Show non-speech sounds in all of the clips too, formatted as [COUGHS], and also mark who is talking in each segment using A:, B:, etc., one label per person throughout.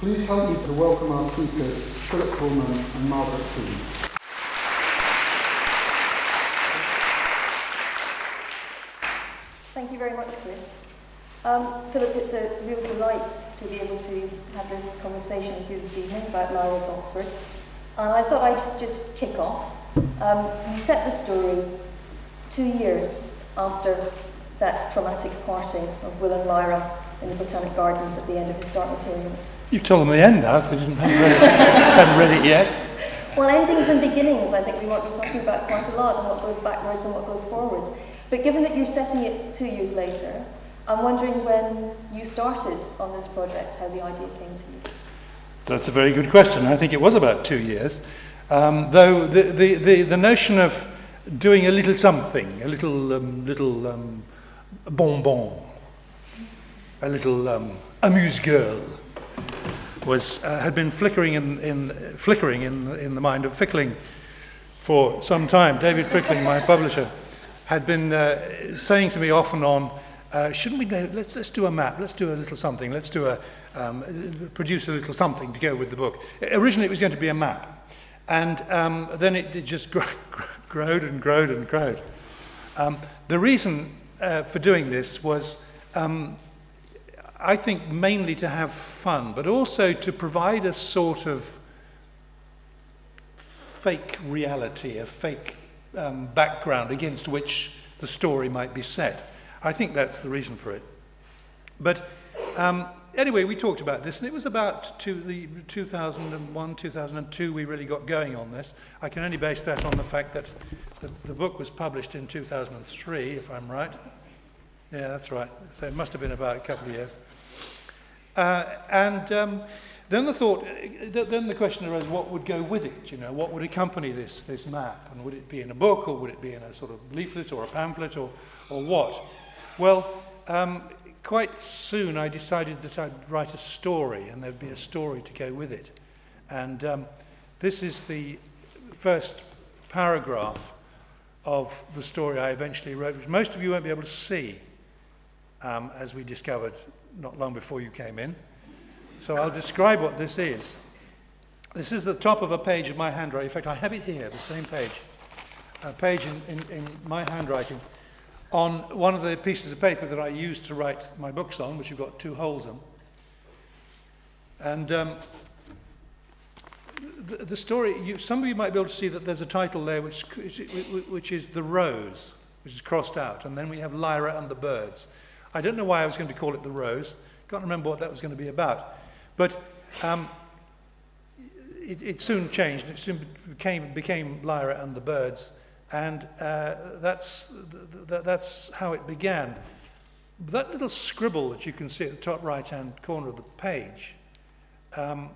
A: Please help me to welcome our speakers, Philip Pullman and Margaret Kean.
B: Thank you very much, Chris. Um, Philip, it's a real delight to be able to have this conversation with you this evening about Lyra's Oxford. And I thought I'd just kick off. Um, you set the story two years after that traumatic parting of Will and Lyra in the Botanic Gardens at the end of his Dark Materials.
C: You've told them the end now, because you haven't read, it, haven't read it yet.
B: Well, endings and beginnings, I think we might be talking about quite a lot, and what goes backwards and what goes forwards. But given that you're setting it two years later, I'm wondering when you started on this project, how the idea came to you.
C: That's a very good question. I think it was about two years. Um, though the, the, the, the notion of doing a little something, a little, um, little um, bonbon, a little um, amuse-gueule, was, uh, had been flickering in, in, flickering in, in the mind of Fickling for some time. David Fickling, my publisher, had been uh, saying to me off and on, uh, shouldn't we let's, let's do a map, let's do a little something, let's do a, um, produce a little something to go with the book. Originally it was going to be a map, and um, then it, it just [LAUGHS] gr- gr- growed and growed and growed. Um, the reason uh, for doing this was um, I think mainly to have fun, but also to provide a sort of fake reality, a fake um, background against which the story might be set. I think that's the reason for it. But um, anyway, we talked about this, and it was about two, the 2001, 2002 we really got going on this. I can only base that on the fact that the, the book was published in 2003, if I'm right. Yeah, that's right. So it must have been about a couple of years. Uh, and um, then the thought, then the question arose, what would go with it? You know, what would accompany this this map? And would it be in a book, or would it be in a sort of leaflet or a pamphlet, or or what? Well, um, quite soon I decided that I'd write a story, and there'd be a story to go with it. And um, this is the first paragraph of the story I eventually wrote, which most of you won't be able to see, um, as we discovered not long before you came in. So I'll describe what this is. This is the top of a page of my handwriting. In fact, I have it here, the same page. A page in, in, in my handwriting on one of the pieces of paper that I used to write my books on, which have got two holes in. And um, the, the, story, you, some of you might be able to see that there's a title there which, which is The Rose, which is crossed out. And then we have Lyra and the Birds. I don't know why I was going to call it The Rose. Can't remember what that was going to be about. But um, it, it, soon changed. It soon became, became Lyra and the Birds. And uh, that's, th- that's how it began. That little scribble that you can see at the top right hand corner of the page, um,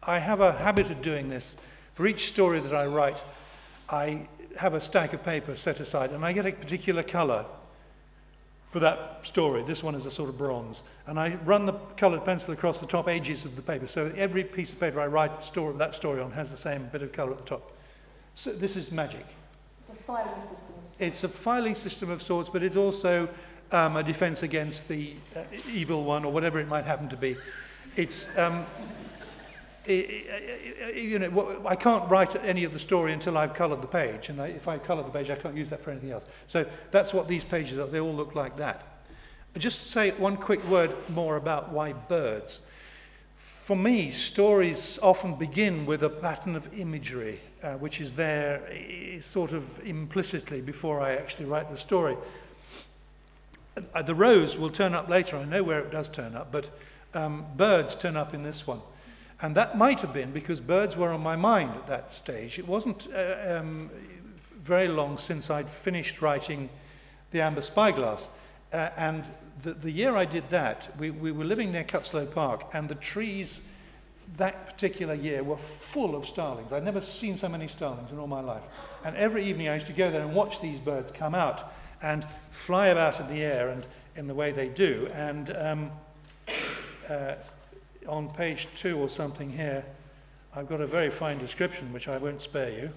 C: I have a habit of doing this. For each story that I write, I have a stack of paper set aside and I get a particular color for that story. This one is a sort of bronze. And I run the colored pencil across the top edges of the paper. So every piece of paper I write story, that story on has the same bit of color at the top. So this is magic.
B: It's a filing system.
C: It's a filing system of sorts, but it's also um, a defense against the uh, evil one or whatever it might happen to be. It's, um, you know, I can't write any of the story until I've coloured the page, and I, if I colour the page, I can't use that for anything else. So that's what these pages are. They all look like that. I'll just say one quick word more about why birds. For me, stories often begin with a pattern of imagery, uh, which is there uh, sort of implicitly before I actually write the story. Uh, the rose will turn up later. I know where it does turn up, but um, birds turn up in this one. And that might have been because birds were on my mind at that stage. It wasn't uh, um, very long since I'd finished writing The Amber Spyglass. Uh, and the, the year I did that, we, we were living near Cutteslowe Park, and the trees that particular year were full of starlings. I'd never seen so many starlings in all my life. And every evening I used to go there and watch these birds come out and fly about in the air and in the way they do. And um, [COUGHS] uh, on page two or something here, I've got a very fine description which I won't spare you.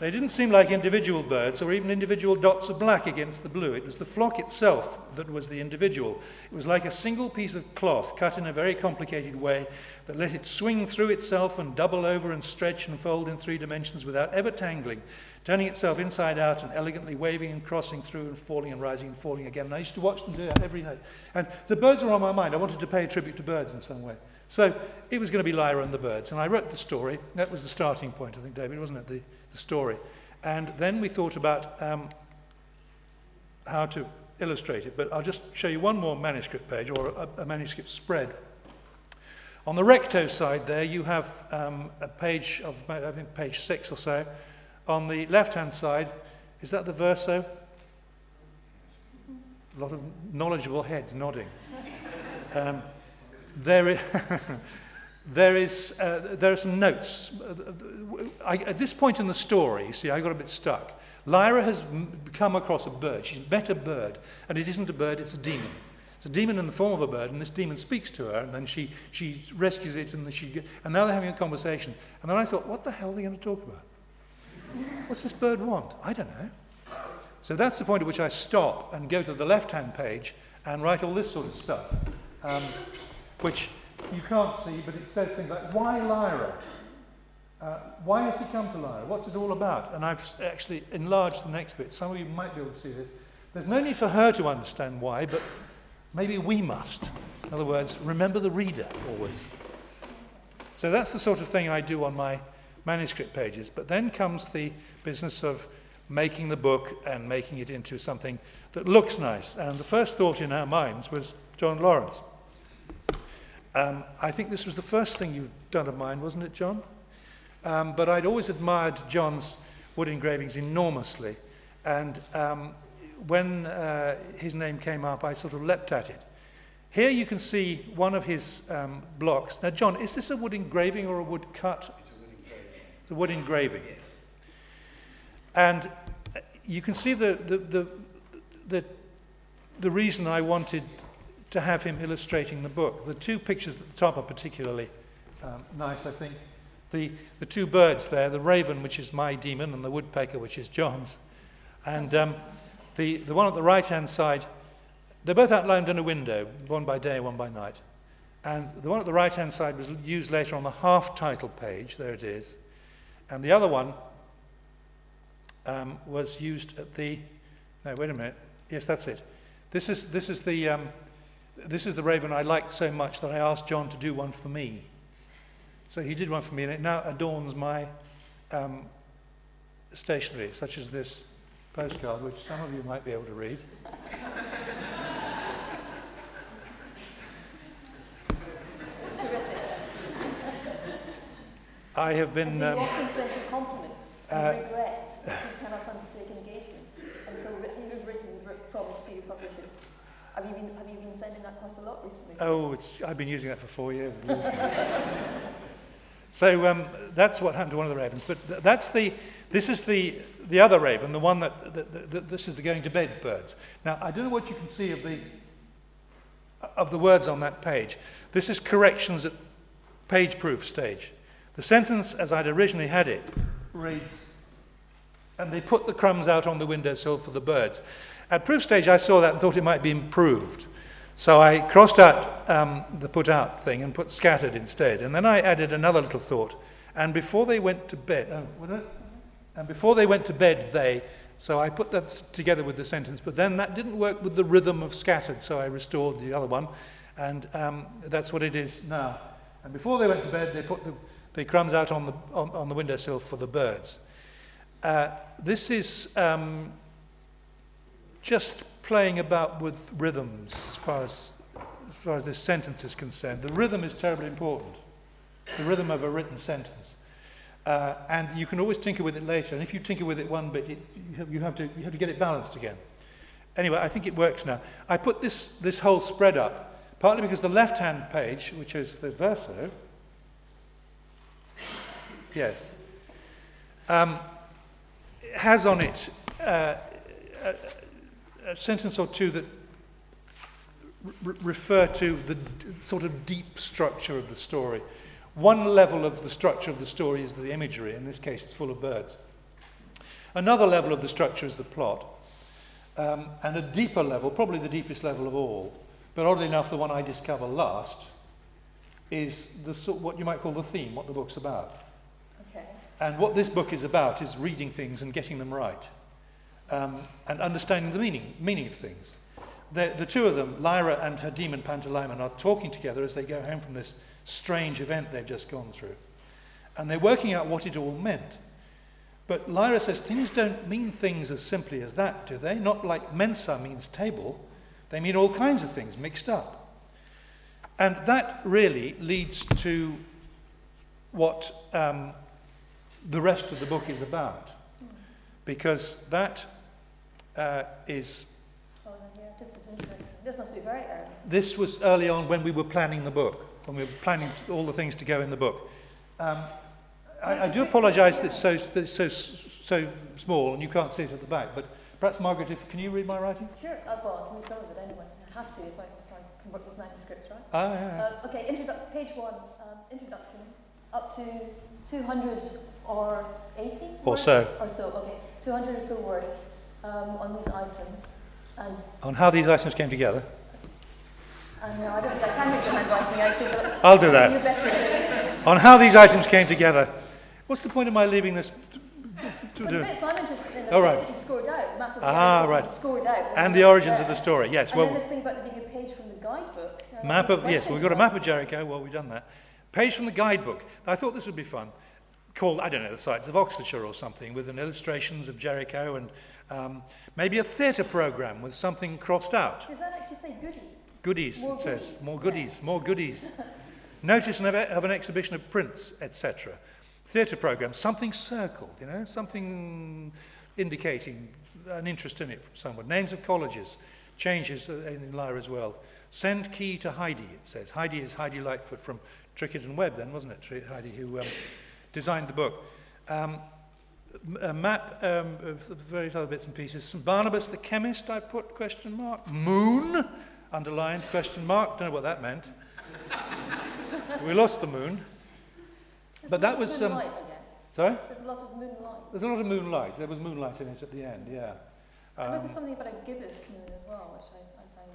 C: They didn't seem like individual birds or even individual dots of black against the blue. It was the flock itself that was the individual. It was like a single piece of cloth cut in a very complicated way that let it swing through itself and double over and stretch and fold in three dimensions without ever tangling, turning itself inside out and elegantly waving and crossing through and falling and rising and falling again. And I used to watch them do that every night. And the birds were on my mind. I wanted to pay tribute to birds in some way. So it was going to be Lyra and the birds. And I wrote the story. That was the starting point, I think, David, wasn't it? The, the story. And then we thought about um, how to illustrate it. But I'll just show you one more manuscript page or a, a manuscript spread. On the recto side there, you have um, a page of, I think, page six or so. On the left-hand side, is that the verso? A lot of knowledgeable heads nodding. Um, there is, [LAUGHS] there, is uh, there are some notes. I, at this point in the story, see, I got a bit stuck. Lyra has come across a bird. She's met a bird, and it isn't a bird, it's a demon. It's a demon in the form of a bird, and this demon speaks to her, and then she, she rescues it, and, she, and now they're having a conversation. And then I thought, what the hell are they going to talk about? What's this bird want? I don't know. So that's the point at which I stop and go to the left hand page and write all this sort of stuff, um, which you can't see, but it says things like, Why Lyra? Uh, why has he come to Lyra? What's it all about? And I've actually enlarged the next bit. Some of you might be able to see this. There's no need for her to understand why, but maybe we must. In other words, remember the reader always. So that's the sort of thing I do on my manuscript pages. But then comes the business of making the book and making it into something that looks nice. And the first thought in our minds was John Lawrence. Um, I think this was the first thing you've done of mine, wasn't it, John? Um, but I'd always admired John's wood engravings enormously. And um, when uh, his name came up, I sort of leapt at it. Here you can see one of his um, blocks. Now, John, is this a wood engraving or a wood cut? The wood engraving. And uh, you can see the, the, the, the, the reason I wanted to have him illustrating the book. The two pictures at the top are particularly um, nice, I think. The, the two birds there, the raven, which is my demon, and the woodpecker, which is John's. And um, the, the one at the right hand side, they're both outlined in a window, one by day, one by night. And the one at the right hand side was used later on the half title page, there it is. And the other one um, was used at the. No, wait a minute. Yes, that's it. This is, this is, the, um, this is the raven I liked so much that I asked John to do one for me. So he did one for me, and it now adorns my um, stationery, such as this postcard, which some of you might be able to read. I have been.
B: And do you um, often send you compliments and uh, regret that you cannot undertake engagements until you've written promise to your publishers? Have you been, have you been sending that quite a lot recently?
C: Oh, it's, I've been using that for four years. [LAUGHS] so um, that's what happened to one of the ravens. But th- that's the, this is the, the other raven, the one that, the, the, the, this is the going to bed birds. Now, I don't know what you can see of the, of the words on that page. This is corrections at page proof stage. The sentence, as I'd originally had it, reads, and they put the crumbs out on the windowsill for the birds. At proof stage, I saw that and thought it might be improved. So I crossed out um, the put out thing and put scattered instead. And then I added another little thought. And before they went to bed, oh, and before they went to bed, they, so I put that together with the sentence, but then that didn't work with the rhythm of scattered, so I restored the other one. And um, that's what it is now. And before they went to bed, they put the the crumbs out on the, on, on the windowsill for the birds. Uh, this is um, just playing about with rhythms as far as, as far as this sentence is concerned. The rhythm is terribly important, the rhythm of a written sentence. Uh, and you can always tinker with it later. And if you tinker with it one bit, it, you, have, you, have to, you have to get it balanced again. Anyway, I think it works now. I put this, this whole spread up, partly because the left hand page, which is the verso, Yes. Um, has on it uh, a, a, sentence or two that re- refer to the d- sort of deep structure of the story. One level of the structure of the story is the imagery. In this case, it's full of birds. Another level of the structure is the plot. Um, and a deeper level, probably the deepest level of all, but oddly enough, the one I discover last, is the, what you might call the theme, what the book's about. And what this book is about is reading things and getting them right, um, and understanding the meaning, meaning of things. The, the two of them, Lyra and her demon Pantalaimon, are talking together as they go home from this strange event they've just gone through. And they're working out what it all meant. But Lyra says things don't mean things as simply as that, do they? Not like mensa means table. They mean all kinds of things mixed up. And that really leads to what um, the rest of the book is about. Because that uh, is.
B: Oh, yeah, this is interesting. This must be very early.
C: This was early on when we were planning the book, when we were planning all the things to go in the book. Um, I, I, do apologise that it's so, that it's so, so small and you can't see it at the back, but perhaps, Margaret, if, can you read my writing?
B: Sure, uh, well, I can read some of it anyway. I have to if I, if I can work with manuscripts, right?
C: Ah, yeah, yeah.
B: Uh, okay, introdu- page one, um, introduction, up to 200 or 80?
C: Or
B: words?
C: so.
B: Or so, okay. 200 or so words um, on these items. And,
C: On how these items came together.
B: uh, I don't think I can read your handwriting actually, but
C: I'll do that. On how these items came together. What's the point of my leaving this? To,
B: the bits I'm interested in are
C: Oh,
B: the
C: right.
B: that you've scored out, map of the
C: Ah, right.
B: scored out.
C: And the origins of the story. Yes.
B: And then
C: Well,
B: this thing about there being a page from the guidebook.
C: Map of
B: very
C: yes, we've got a map of Jericho. Well, we've done that. Page from the guidebook. I thought this would be fun. Called I don't know the sites of Oxfordshire or something, with an illustrations of Jericho and um, maybe a theatre program with something crossed out.
B: Does that actually say goody?
C: Goodies,
B: More
C: it says.
B: goodies,
C: More
B: yeah.
C: goodies, more goodies. [LAUGHS] Notice of, of an exhibition of prints, etc. Theatre program, something circled, you know, something indicating an interest in it from someone. Names of colleges, changes in Lyra as well. Send key to Heidi, it says. Heidi is Heidi Lightfoot from Trickett and Webb, then, wasn't it? Heidi, who um, designed the book. Um, a map um, of various other bits and pieces. St. Barnabas the chemist, I put question mark. Moon, underlined question mark. Don't know what that meant. [LAUGHS] we lost the moon.
B: There's
C: But that was, um,
B: moonlight,
C: Sorry?
B: There's a lot of moonlight.
C: There's a lot of moonlight. There was moonlight in it at the end, yeah.
B: And
C: Um,
B: there's something about a gibbous moon as well, which I, I found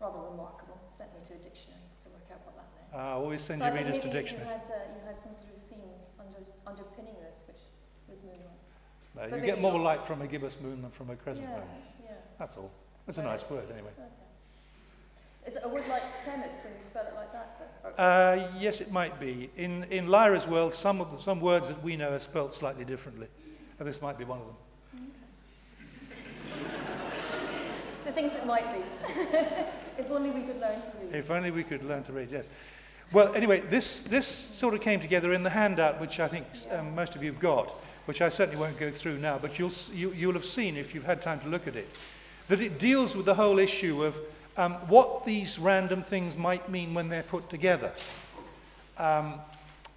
B: rather remarkable. Sent me to a dictionary to work out what that
C: I always send
B: so I
C: readers to dictionaries.
B: You had, uh, you had some sort of theme under, underpinning this, which was moonlight.
C: No,
B: but
C: you get more light from a gibbous moon than from a crescent
B: yeah,
C: moon.
B: yeah.
C: That's all. That's a
B: Right.
C: nice word, anyway.
B: Okay. Is it a word like chemist when you spell it like that?
C: Uh, yes, it might be. In, in Lyra's world, some, of the, some words that we know are spelt slightly differently. And this might be one of them. [LAUGHS]
B: the things that might be. [LAUGHS] if only we could learn to read.
C: If only we could learn to read, yes. Well, anyway, this, this sort of came together in the handout, which I think um, most of you have got, which I certainly won't go through now, but you'll, s- you, you'll have seen if you've had time to look at it, that it deals with the whole issue of um, what these random things might mean when they're put together. Um,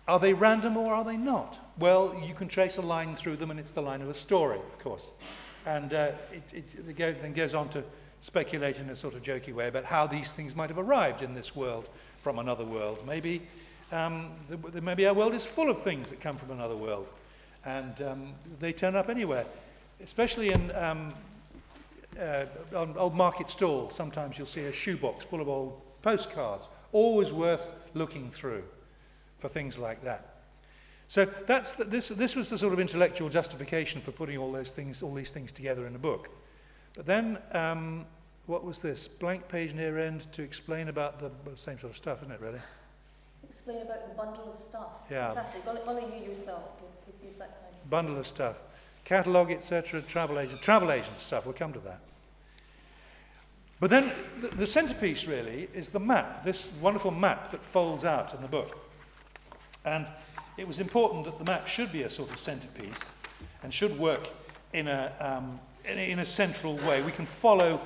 C: are they random or are they not? Well, you can trace a line through them, and it's the line of a story, of course. And uh, it, it, then goes on to speculate in a sort of jokey way about how these things might have arrived in this world from another world. Maybe, um, maybe our world is full of things that come from another world, and um, they turn up anywhere, especially in um, uh, on old market stalls. Sometimes you'll see a shoebox full of old postcards. Always worth looking through for things like that. So that's the, this, this was the sort of intellectual justification for putting all those things, all these things together in a book. But then, um, what was this? Blank page near end to explain about the well, same sort of stuff, isn't it? Really?
B: Explain about the bundle of stuff.
C: Yeah.
B: Fantastic. Only, only you yourself could, could use that kind of.
C: Bundle of stuff, catalogue, etc. Travel agent, travel agent stuff. We'll come to that. But then the, the centerpiece really is the map. This wonderful map that folds out in the book, and it was important that the map should be a sort of centerpiece and should work in a, um, in a, in a central way. We can follow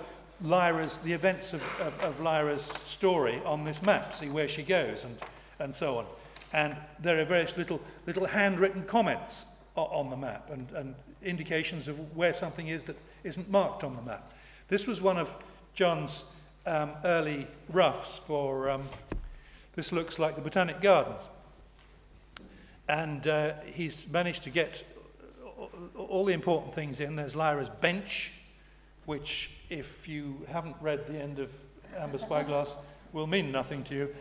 C: Lyra's, the events of, of, of Lyra's story on this map, see where she goes and, and so on. And there are various little, little handwritten comments on the map and, and indications of where something is that isn't marked on the map. This was one of John's um, early roughs for, um, this looks like the Botanic Gardens. And uh, he's managed to get all the important things in. There's Lyra's bench, which, if you haven't read the end of Amber Spyglass, will mean nothing to you.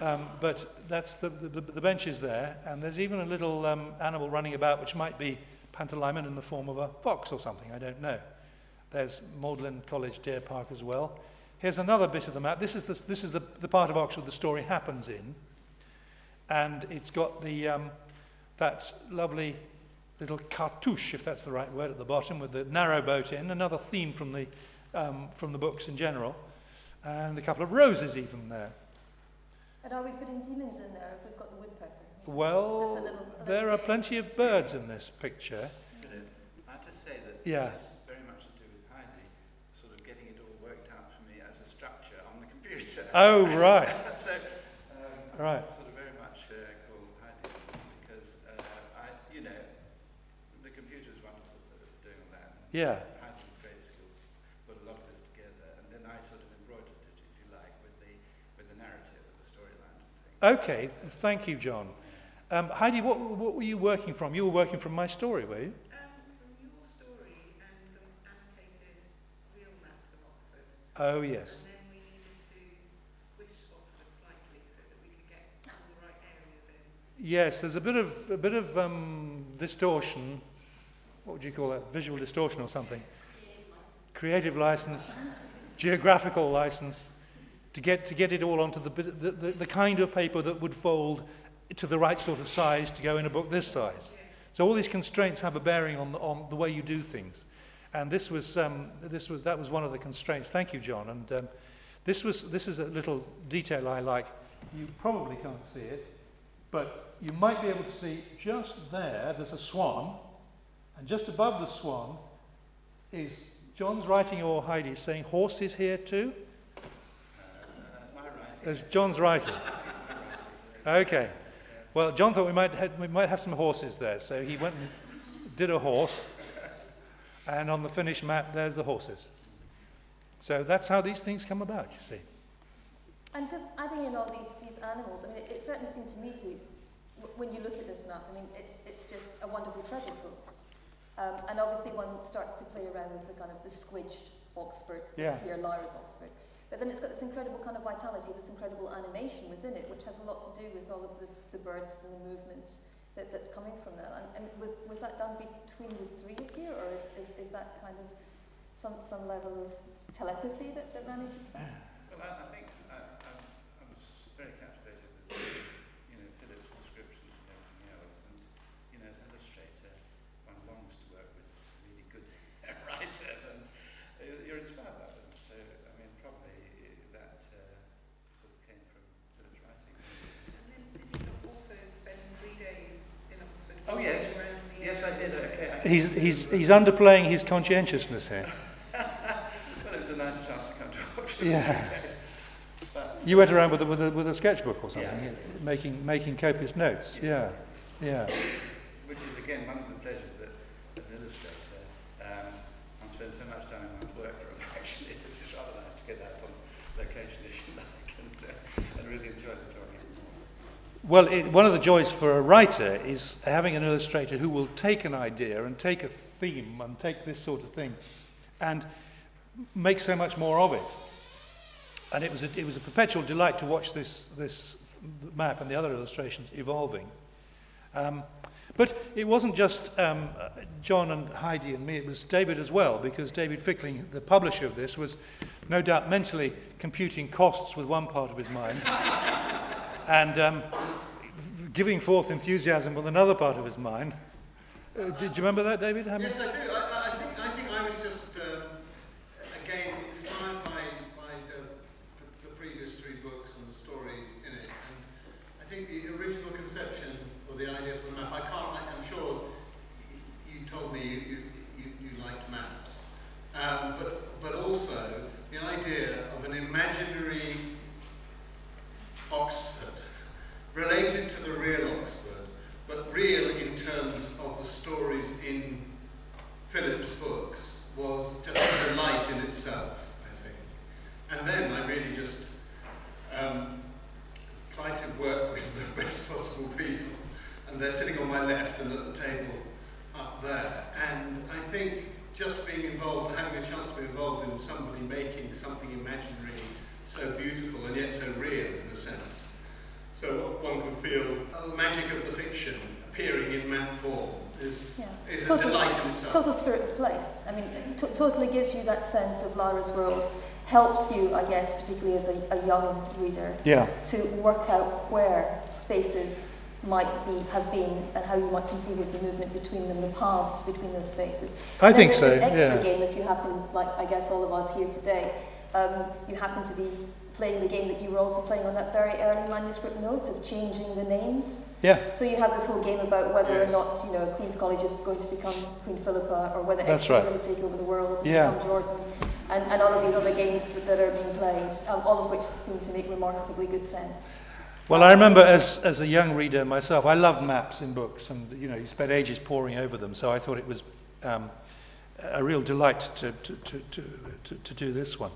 C: Um, but that's the, the, the bench is there, and there's even a little um, animal running about which might be Pantalaimon in the form of a fox or something, I don't know. There's Magdalen College Deer Park as well. Here's another bit of the map. This is the, this is the, the part of Oxford the story happens in. And it's got the, um, that lovely little cartouche, if that's the right word, at the bottom with the narrow boat in, another theme from the, um, from the books in general, and a couple of roses even there.
B: And are we putting demons in there if we've got the woodpecker?
C: Well,
B: Is this a little-
C: there
B: little
C: are plenty of birds in this picture.
D: Philip, I have to say that
C: Yeah.
D: this is very much to do with Heidi, sort of getting it all worked out for me as a structure on the computer.
C: Oh, right, [LAUGHS]
D: so, um,
C: right.
D: I sort of very much uh, call Heidi on it because uh, I, you know, the computer is wonderful for doing all that.
C: Yeah.
D: Heidi was very skilled, put a lot of this together, and then I sort of embroidered it, if you like, with the with the narrative and the storylines and things.
C: Okay, thank you, John. Um, Heidi, what, what were you working from? You were working from my story, were you?
E: Um, from your story and some annotated real maps of Oxford,
C: Oh, yes.
E: and then we needed to squish Oxford slightly so that we could get all the right areas in.
C: Yes, there's a bit of a bit of um, distortion. What would you call that? Visual distortion or something? Creative license, geographical license, to get to get it all onto the, the, the the kind of paper that would fold to the right sort of size to go in a book this size. So all these constraints have a bearing on the, on the way you do things, and this was um, this was that was one of the constraints. Thank you, John. And um, this was this is a little detail I like. You probably can't see it, but you might be able to see just there. There's a swan, and just above the swan is John's writing or Heidi's saying horses here too. There's John's writing. Okay. Well, John thought we might have, we might have some horses there, so he went and did a horse, and on the finished map, there's the horses. So that's how these things come about, you see.
B: And just adding in all these, these animals, I mean, it, it certainly seemed to me to, when you look at this map, I mean, it's, it's just a wonderful treasure trove. Um, and obviously one starts to play around with the kind of the squidged Oxford,
C: Yeah.
B: here Lyra's Oxford. But then it's got this incredible kind of vitality, this incredible animation within it, which has a lot to do with all of the, the birds and the movement that, that's coming from that. And, and was, was that done between the three of you, or is, is, is that kind of some, some level of telepathy that, that manages that?
D: Well, I, I think I, I, I was very captivated with, you know, Philip's descriptions and everything else. And, you know, as an illustrator, one longs to work with really good writers and uh, you're inspired by them. So, I mean, probably that uh, sort of came from Philip's writing.
E: And then did you not also spend three days in Oxford?
D: Oh,
E: going
D: yes.
E: around the
D: Yes, I did.
E: areas?
D: Okay. I
C: He's, he's, he's underplaying his conscientiousness here. [LAUGHS]
D: well, it was a nice chance to come to Oxford.
C: Yeah.
D: But [LAUGHS] [LAUGHS]
C: You went around with a, with a, with a sketchbook or something,
D: Yeah.
C: yeah, making, making copious notes. Yeah, yeah.
D: which is again one of the pleasures that as an illustrator um, I spend so much time in my workroom actually it's just rather nice to get out on location if you like and, uh, and really enjoy the job even more.
C: Well, it, one of the joys for a writer is having an illustrator who will take an idea and take a theme and take this sort of thing and make so much more of it. And it was a, it was a perpetual delight to watch this, this map and the other illustrations evolving. Um, but it wasn't just um, John and Heidi and me, it was David as well, because David Fickling, the publisher of this, was no doubt mentally computing costs with one part of his mind [LAUGHS] and um, giving forth enthusiasm with another part of his mind. Uh, did you remember that, David? How
F: Yes, I do. I, I- I think I think I was just um, again inspired by by the, the, the previous three books and the stories in it, and I think the original conception or the idea for the map. I can't. I, I'm sure y- you told me you you, you, you liked maps, um, but but also the idea of an imaginary Oxford related to the real Oxford, but real in terms of the stories in Philip's books was just a delight in itself, I think. And then I really just um, tried to work with the best possible people. And they're sitting on my left and at the table up there. And I think just being involved, having a chance to be involved in somebody making something imaginary so beautiful and yet so real in a sense. So one can feel the magic of the fiction appearing in map form is,
B: Yeah.
F: is a
B: Total-
F: delight in itself.
B: Total spirit of place. I mean, it t- totally gives you that sense of Lyra's world. Helps you, I guess, particularly as a, a young reader,
C: Yeah.
B: to work out where spaces might be have been and how you might conceive of the movement between them, the paths between those spaces.
C: I
B: And
C: think so.
B: This extra
C: Yeah.
B: game, if you happen, like I guess all of us here today, um, you happen to be playing the game that you were also playing on that very early manuscript note of changing the names.
C: Yeah.
B: So you have this whole game about whether or not you know Queen's College is going to become Queen Philippa or whether
C: That's
B: Exeter
C: right.
B: is going to take over the world and
C: Yeah.
B: become Jordan, and, and all of these other games that, that are being played, um, all of which seem to make remarkably good sense.
C: Well, I remember as, as a young reader myself, I loved maps in books, and you know, you spent ages poring over them. So I thought it was um, a real delight to, to, to, to, to, to do this one.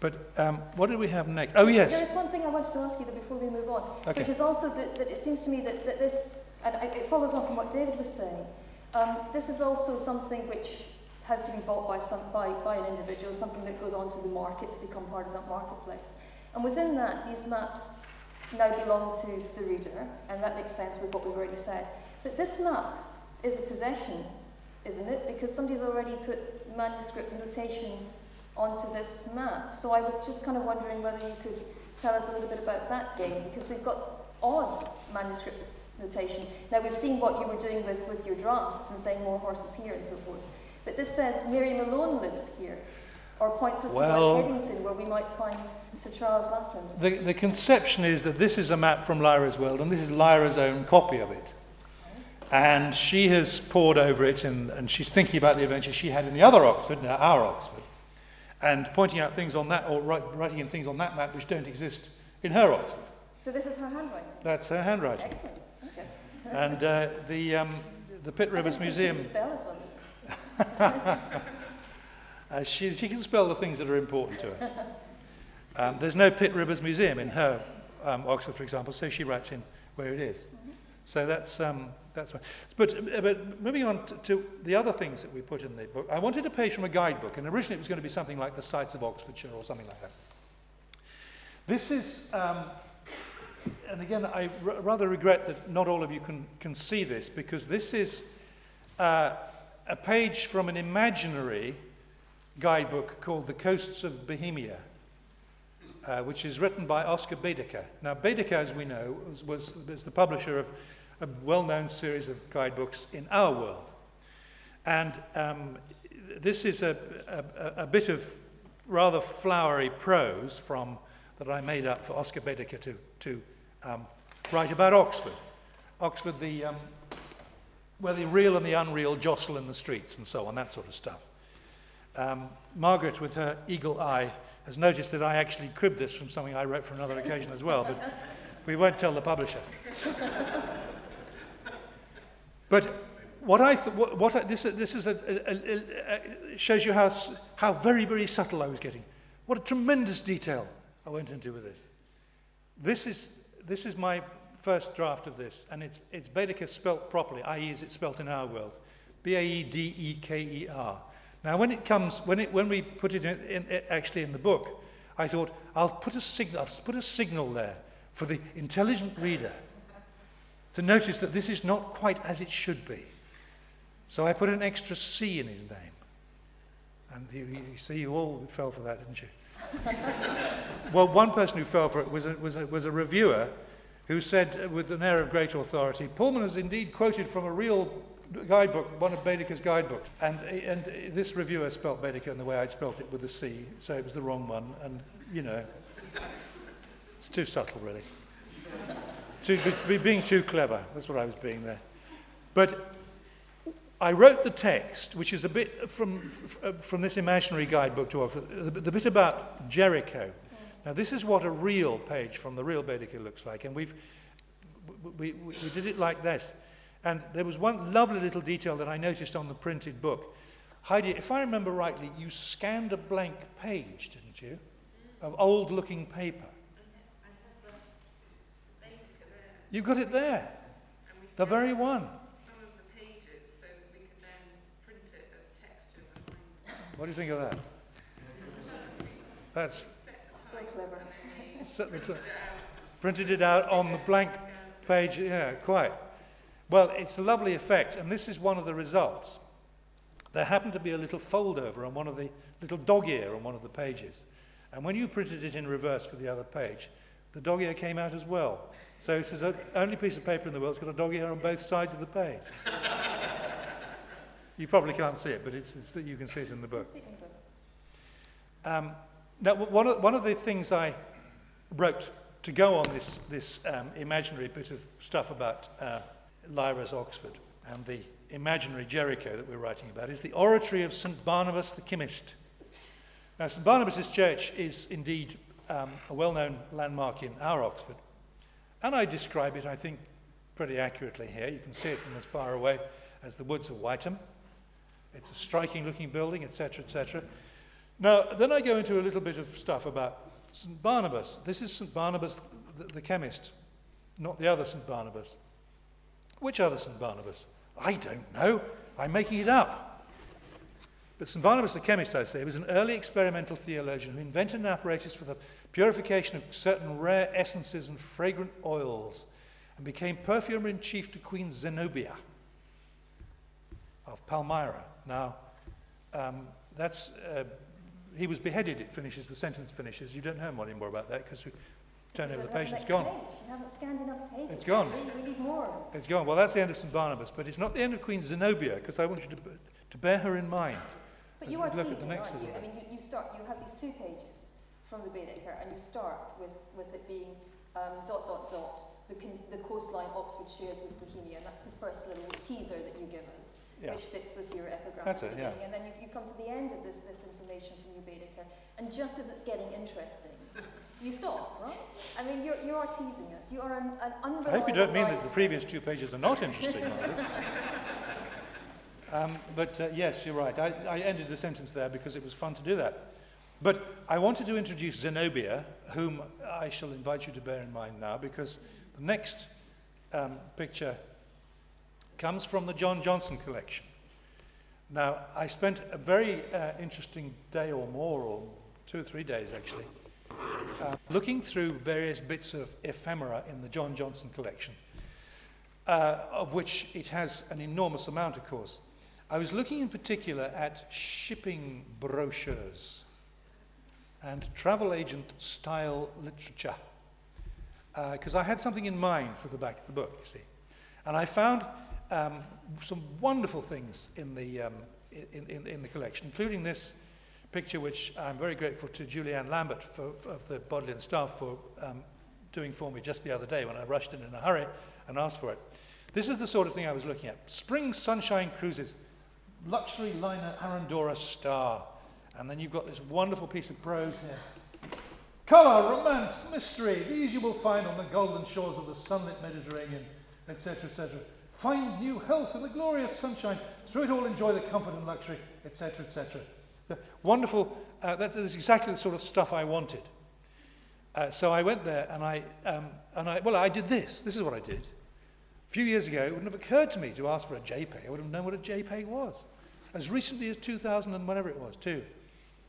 C: But um, what did we have next? Oh, yes.
B: There is one thing I wanted to ask you before we move on,
C: Okay.
B: which is also that, that it seems to me that, that this, and it follows on from what David was saying, um, this is also something which has to be bought by, some, by, by an individual, something that goes onto the market to become part of that marketplace. And within that, these maps now belong to the reader, and that makes sense with what we've already said. But this map is a possession, isn't it? Because somebody's already put manuscript notation onto this map. So I was just kind of wondering whether you could tell us a little bit about that game, because we've got odd manuscript notation. Now we've seen what you were doing with, with your drafts and saying more horses here and so forth. But this says Mary Malone lives here, or points us
C: Well-
B: towards Headington, where we might find Sir Charles Latrom's.
C: The, the conception is that this is a map from Lyra's world, and this is Lyra's own copy of it. And she has pored over it, and, and she's thinking about the adventure she had in the other Oxford, now our Oxford, and pointing out things on that, or writing in things on that map which don't exist in her Oxford.
B: So this is her handwriting.
C: That's her handwriting.
B: Excellent. Okay. [LAUGHS]
C: And uh, the, um, the Pitt Rivers
B: think she
C: Museum,
B: spell as well [LAUGHS]
C: uh, she, she can spell the things that are important to her. [LAUGHS] Um, there's no Pitt Rivers Museum in her um, Oxford, for example, so she writes in where it is. So that's, um, that's. But, uh, but moving on to, to the other things that we put in the book, I wanted a page from a guidebook, and originally it was going to be something like the sights of Oxfordshire or something like that. This is, um, and again, I r- rather regret that not all of you can, can see this, because this is uh, a page from an imaginary guidebook called The Coasts of Bohemia, uh, which is written by Oscar Baedeker. Now, Baedeker, as we know, was, was, was the publisher of a well-known series of guidebooks in our world. And um, this is a, a, a bit of rather flowery prose from that I made up for Oscar Baedeker to, to um, write about Oxford. Oxford, the, um, where the real and the unreal jostle in the streets and so on, that sort of stuff. Um, Margaret, with her eagle eye, has noticed that I actually cribbed this from something I wrote for another occasion as well, but we won't tell the publisher. [LAUGHS] but what I th- what, what I, this, this is a, a, a, shows you how, how very, very subtle I was getting. What a tremendous detail I went into with this. This is, this is my first draft of this, and it's, it's Baedeker spelt properly, i.e., is it spelt in our world? B A E D E K E R. Now, when it comes, when, it, when we put it in, in, in, actually in the book, I thought I'll put a signal, I'll put a signal there for the intelligent reader to notice that this is not quite as it should be. So I put an extra C in his name. And you, you see, you all fell for that, didn't you? [LAUGHS] well, one person who fell for it was a, was a, was a reviewer who said, uh, with an air of great authority, Pullman has indeed quoted from a real guidebook, one of Baedeker's guidebooks. And, and this reviewer spelt Baedeker in the way I'd spelt it with a C, so it was the wrong one. And, you know, it's too subtle, really. Too, be, be being too clever. That's what I was being there. But I wrote the text, which is a bit from, from this imaginary guidebook to the, the bit about Jericho. Now, this is what a real page from the real Baedeker looks like, and we've, we, we, we did it like this. And there was one lovely little detail that I noticed on the printed book. Heidi, if I remember rightly, you scanned a blank page, didn't you? Of old looking paper.
E: Baedeker there,
C: You've got it there, the very one.
E: the pages so that we could
C: What do you think of that? That's
B: So clever.
C: certainly [LAUGHS] t- printed it out on the blank page. Yeah, quite. Well, it's a lovely effect, and this is one of the results. There happened to be a little fold over on one of the little dog ear on one of the pages. And when you printed it in reverse for the other page, the dog ear came out as well. So this is the only piece of paper in the world that's got a dog ear on both sides of the page. [LAUGHS] you probably can't see it, but it's, it's that you can see it in the book.
B: See it in the book.
C: Um, now, one of, one of the things I wrote to go on this, this um, imaginary bit of stuff about uh, Lyra's Oxford and the imaginary Jericho that we're writing about is the oratory of St. Barnabas the Chymist. Now, St. Barnabas' church is indeed um, a well known landmark in our Oxford. And I describe it, I think, pretty accurately here. You can see it from as far away as the woods of Wytham. It's a striking looking building, etc., etc. Now, then I go into a little bit of stuff about St. Barnabas. This is St. Barnabas the, the chemist, not the other St. Barnabas. Which other St. Barnabas? I don't know. I'm making it up. But St. Barnabas the chemist, I say, was an early experimental theologian who invented an apparatus for the purification of certain rare essences and fragrant oils and became perfumer in chief to Queen Zenobia of Palmyra. Now, um, that's, uh, he was beheaded, it finishes, the sentence finishes. You don't know more anymore about that because we turn over the page,
B: have
C: it's gone.
B: Page. You haven't scanned enough pages.
C: It's gone.
B: We, we need more.
C: It's gone. Well, that's the end of St. Barnabas, but it's not the end of Queen Zenobia because I want you to, to bear her in mind.
B: But you are
C: look at the
B: teasing,
C: next
B: aren't you? I mean, you, you start, you have these two pages from the Baedeker, and you start with, with it being um, dot, dot, dot, the, the coastline Oxford shares with Bohemia, and that's the first little teaser that you give us,
C: Yeah.
B: which fits with your epigram
C: That's
B: at the
C: it, yeah.
B: beginning. And then you, you come to the end of this, this information from your Baedeker, and just as it's getting interesting, you stop, right? I mean, you're, you are teasing us. You are an, an unreliable
C: I hope you don't mean that the previous two pages are not [LAUGHS] interesting. Um, but uh, yes, you're right. I, I ended the sentence there because it was fun to do that. But I wanted to introduce Zenobia, whom I shall invite you to bear in mind now, because the next um, picture comes from the John Johnson collection. Now, I spent a very uh, interesting day or more, or two or three days actually, uh, looking through various bits of ephemera in the John Johnson collection, uh, of which it has an enormous amount, of course. I was looking in particular at shipping brochures and travel agent style literature, because I had something in mind for the back of the book, you see. And I found um, some wonderful things in the, um, in, in, in the collection, including this picture, which I'm very grateful to Julie Anne Lambert for, for, of the Bodleian staff for um, doing for me just the other day when I rushed in in a hurry and asked for it. This is the sort of thing I was looking at. Spring Sunshine Cruises, luxury liner Arandora Star. And then you've got this wonderful piece of prose here. Colour, romance, mystery, these you will find on the golden shores of the sunlit Mediterranean, etc., etc. Find new health in the glorious sunshine. Through it all, enjoy the comfort and luxury, etc., etc. Wonderful, uh, that is exactly the sort of stuff I wanted. Uh, so I went there and I, um, and I, well, I did this. This is what I did. A few years ago, it wouldn't have occurred to me to ask for a JPEG. I would have known what a JPEG was. As recently as 2000 and whenever it was, too.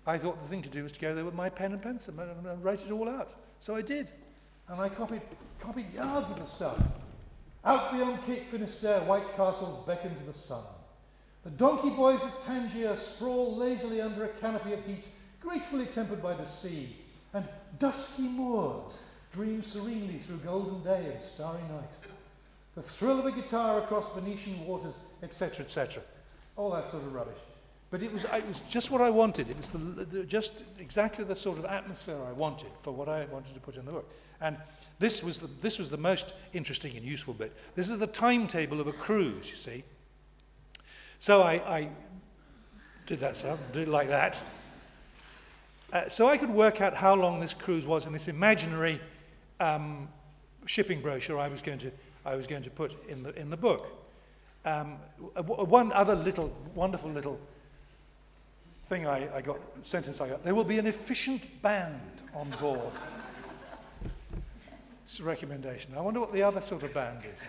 C: I thought the thing to do was to go there with my pen and pencil and, and write it all out. So I did. And I copied, copied yards of the stuff. Out beyond Cape Finisterre, white castles beckon to the sun. The donkey boys of Tangier sprawl lazily under a canopy of heat, gratefully tempered by the sea. And dusky moors dream serenely through golden day and starry night. The thrill of a guitar across Venetian waters, etc., etc. All that sort of rubbish. But it was, it was just what I wanted. It was the, the, just exactly the sort of atmosphere I wanted for what I wanted to put in the book. And this was, the, this was the most interesting and useful bit. This is the timetable of a cruise, you see. So I, I did that stuff, did it like that. Uh, so I could work out how long this cruise was in this imaginary um, shipping brochure I was going to, I was going to put in the, in the book. Um, one other little, wonderful little thing I, I got, sentence I got, there will be an efficient band on board. It's a recommendation. I wonder what the other sort of band is.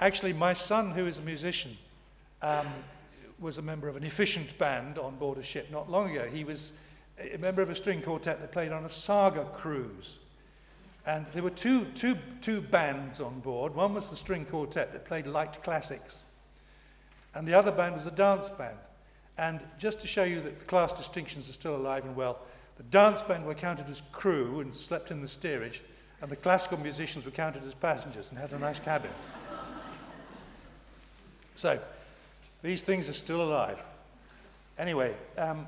C: Actually, my son, who is a musician, um, was a member of an efficient band on board a ship not long ago. He was a member of a string quartet that played on a saga cruise. And there were two, two, two bands on board. One was the string quartet that played light classics, and the other band was the dance band. And just to show you that class distinctions are still alive and well, the dance band were counted as crew and slept in the steerage, and the classical musicians were counted as passengers and had a nice cabin. so, these things are still alive. Anyway, um,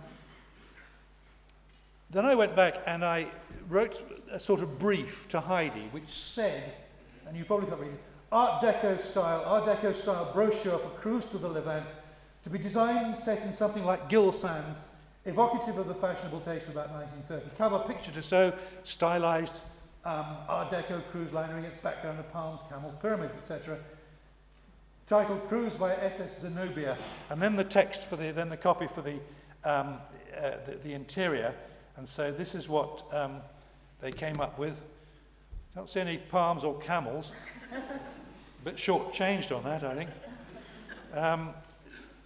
C: then I went back and I wrote a sort of brief to Heidi, which said, and you probably can't read it, Art Deco style, Art Deco style brochure for cruise to the Levant, to be designed and set in something like Gill Sans, evocative of the fashionable taste of about 1930. Cover picture to so stylized um, Art Deco cruise liner against background of palms, camels, pyramids, etc. Titled Cruise by SS Zenobia, and then the text for the, then the copy for the, um, uh, the, the interior. And so this is what um, they came up with. I Don't see any palms or camels. [LAUGHS] A bit short-changed on that, I think. Um,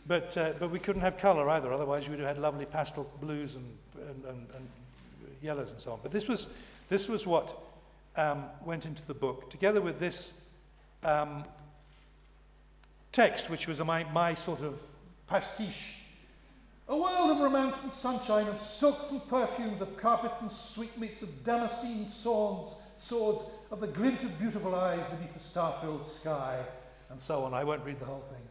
C: but, uh, but we couldn't have colour either, otherwise you would have had lovely pastel blues and, and, and, and yellows and so on. But this was, this was what um, went into the book, together with this um, text, which was my, my sort of pastiche. A world of romance and sunshine, of silks and perfumes, of carpets and sweetmeats, of damascene swords, swords, of the glint of beautiful eyes beneath the star-filled sky, and so on. I won't read the whole thing.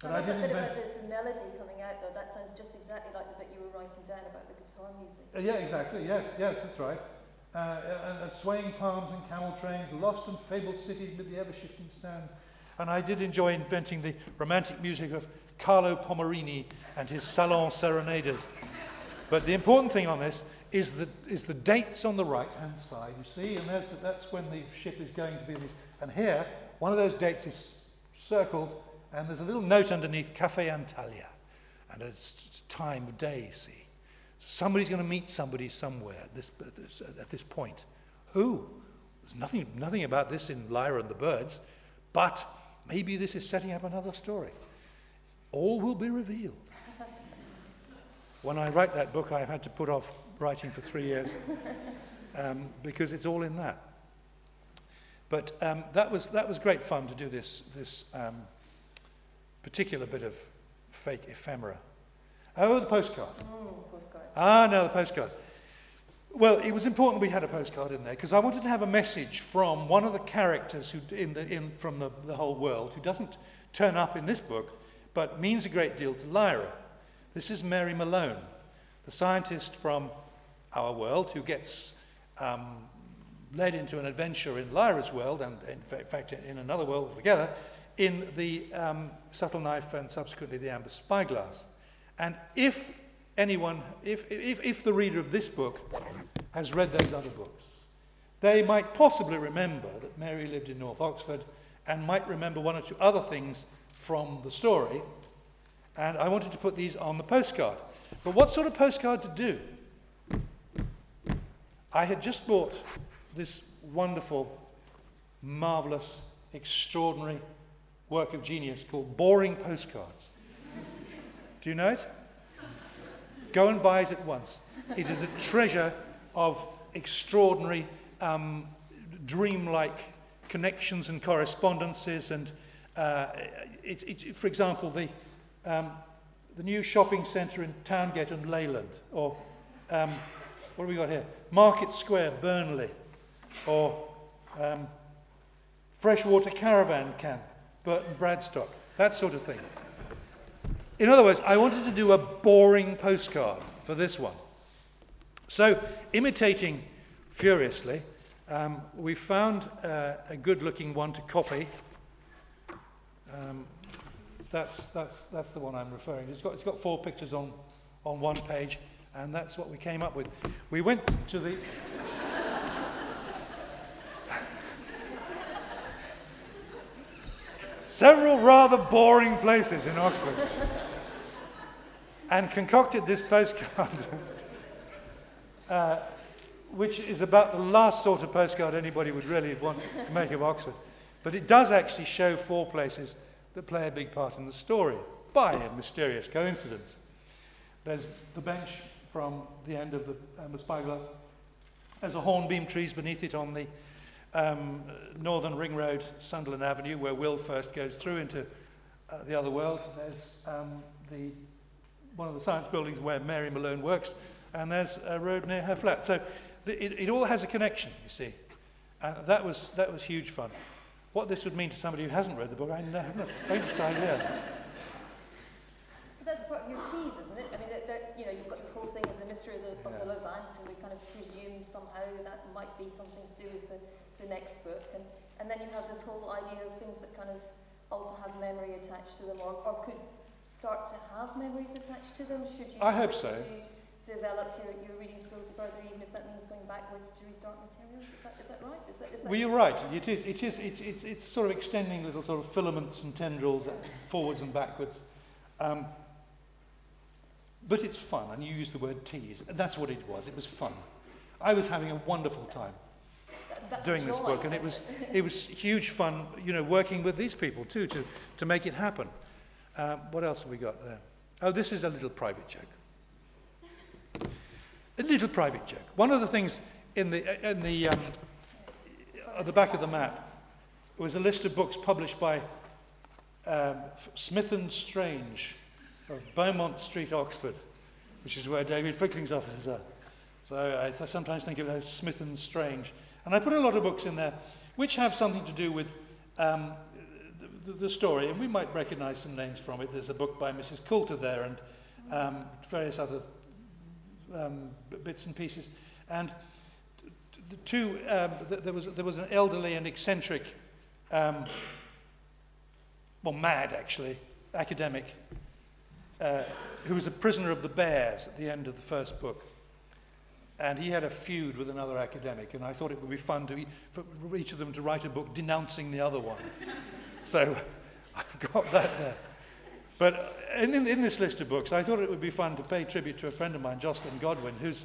C: But
B: I
C: I didn't
B: that bit
C: invent...
B: about the, the melody coming out, though. That sounds just exactly like the bit you were writing down about the guitar music.
C: Uh, yeah, exactly. Yes, yes, that's right. Uh, and, and swaying palms and camel trains, lost and fabled cities amid the ever-shifting sands. And I did enjoy inventing the romantic music of Carlo Pomerini and his Salon Serenaders. But the important thing on this is the, is the dates on the right-hand side, you see, and there's the, that's when the ship is going to be. And here, one of those dates is circled, and there's a little note underneath, Cafe Antalya, and it's, it's time of day, see. Somebody's going to meet somebody somewhere at this, at this, at this point. Who? There's nothing, nothing about this in Lyra and the Birds, but maybe this is setting up another story. All will be revealed. [LAUGHS] when I write that book, I've had to put off writing for three years um, because it's all in that. But um, that, was, that was great fun to do this, this um, particular bit of fake ephemera. Oh, the postcard.
B: Mm, postcard.
C: Ah, no, the postcard. Well, it was important we had a postcard in there because I wanted to have a message from one of the characters who, in the, in, from the, the whole world who doesn't turn up in this book but means a great deal to Lyra. This is Mary Malone, the scientist from our world who gets um, led into an adventure in Lyra's world and, in fact, in another world altogether in the um, subtle knife and subsequently the amber spyglass. And if anyone, if, if, if the reader of this book has read those other books, they might possibly remember that Mary lived in North Oxford and might remember one or two other things from the story. And I wanted to put these on the postcard. But what sort of postcard to do? I had just bought this wonderful, marvelous, extraordinary work of genius called Boring Postcards. Do you know it? Go and buy it at once. It is a treasure of extraordinary, um, dreamlike connections and correspondences. And uh, it, it, for example, the, um, the new shopping centre in Towngate and Leyland, or um, what have we got here? Market Square, Burnley, or um, Freshwater Caravan Camp, Burton Bradstock, that sort of thing. In other words, I wanted to do a boring postcard for this one. So, imitating furiously, um, we found uh, a good looking one to copy. Um, that's, that's, that's the one I'm referring to. It's got, it's got four pictures on, on one page, and that's what we came up with. We went to the. several rather boring places in Oxford and concocted this postcard, [LAUGHS] uh, which is about the last sort of postcard anybody would really want to make of Oxford. But it does actually show four places that play a big part in the story. by a mysterious coincidence. There's the bench from the end of the um, spyglass. There's a hornbeam trees beneath it on the um, northern ring road, Sunderland Avenue, where Will first goes through into uh, the other world. There's um, the one of the science buildings where Mary Malone works, and there's a road near her flat. So the, it, it all has a connection, you see. And that was, that was huge fun. What this would mean to somebody who hasn't read the book, I have no faintest idea.
B: But that's part of your tease, isn't it? I mean, that, that, you know, you've got this whole thing of the mystery of the, of the
C: Yeah.
B: Levant, and we kind of that might be something to do with the, the next book. And, and then you have this whole idea of things that kind of also have memory attached to them, or, or could start to have memories attached to them, should you
C: I hope so.
B: to develop your, your reading skills further, even if that means going backwards to read dark materials. Is that, is that right? Is that, is that
C: Well, you're right. It is. It is. It's, it's, it's sort of extending little sort of filaments and tendrils forwards and backwards. Um, but it's fun, and you use the word tease. That's what it was. It was fun. I was having a wonderful time
B: that's
C: doing this book, and it was it was huge fun. You know, working with these people too to to make it happen. Um, what else have we got there? Oh, this is a little private joke. A little private joke. One of the things in the in the um, at the back of the map was a list of books published by um, Smith and Strange of Beaumont Street, Oxford, which is where David Fickling's offices are. So I sometimes think of it as Smith and Strange. And I put a lot of books in there which have something to do with um, the, the story, and we might recognize some names from it. There's a book by Mrs. Coulter there, and um, various other um, bits and pieces. And the two, um, th- there, was, there was an elderly and eccentric, um, well, mad actually, academic, uh, who was a prisoner of the bears at the end of the first book. And he had a feud with another academic, and I thought it would be fun to, for each of them to write a book denouncing the other one. [LAUGHS] so [LAUGHS] I've got that there. But in, in, in this list of books, I thought it would be fun to pay tribute to a friend of mine, Jocelyn Godwin, who's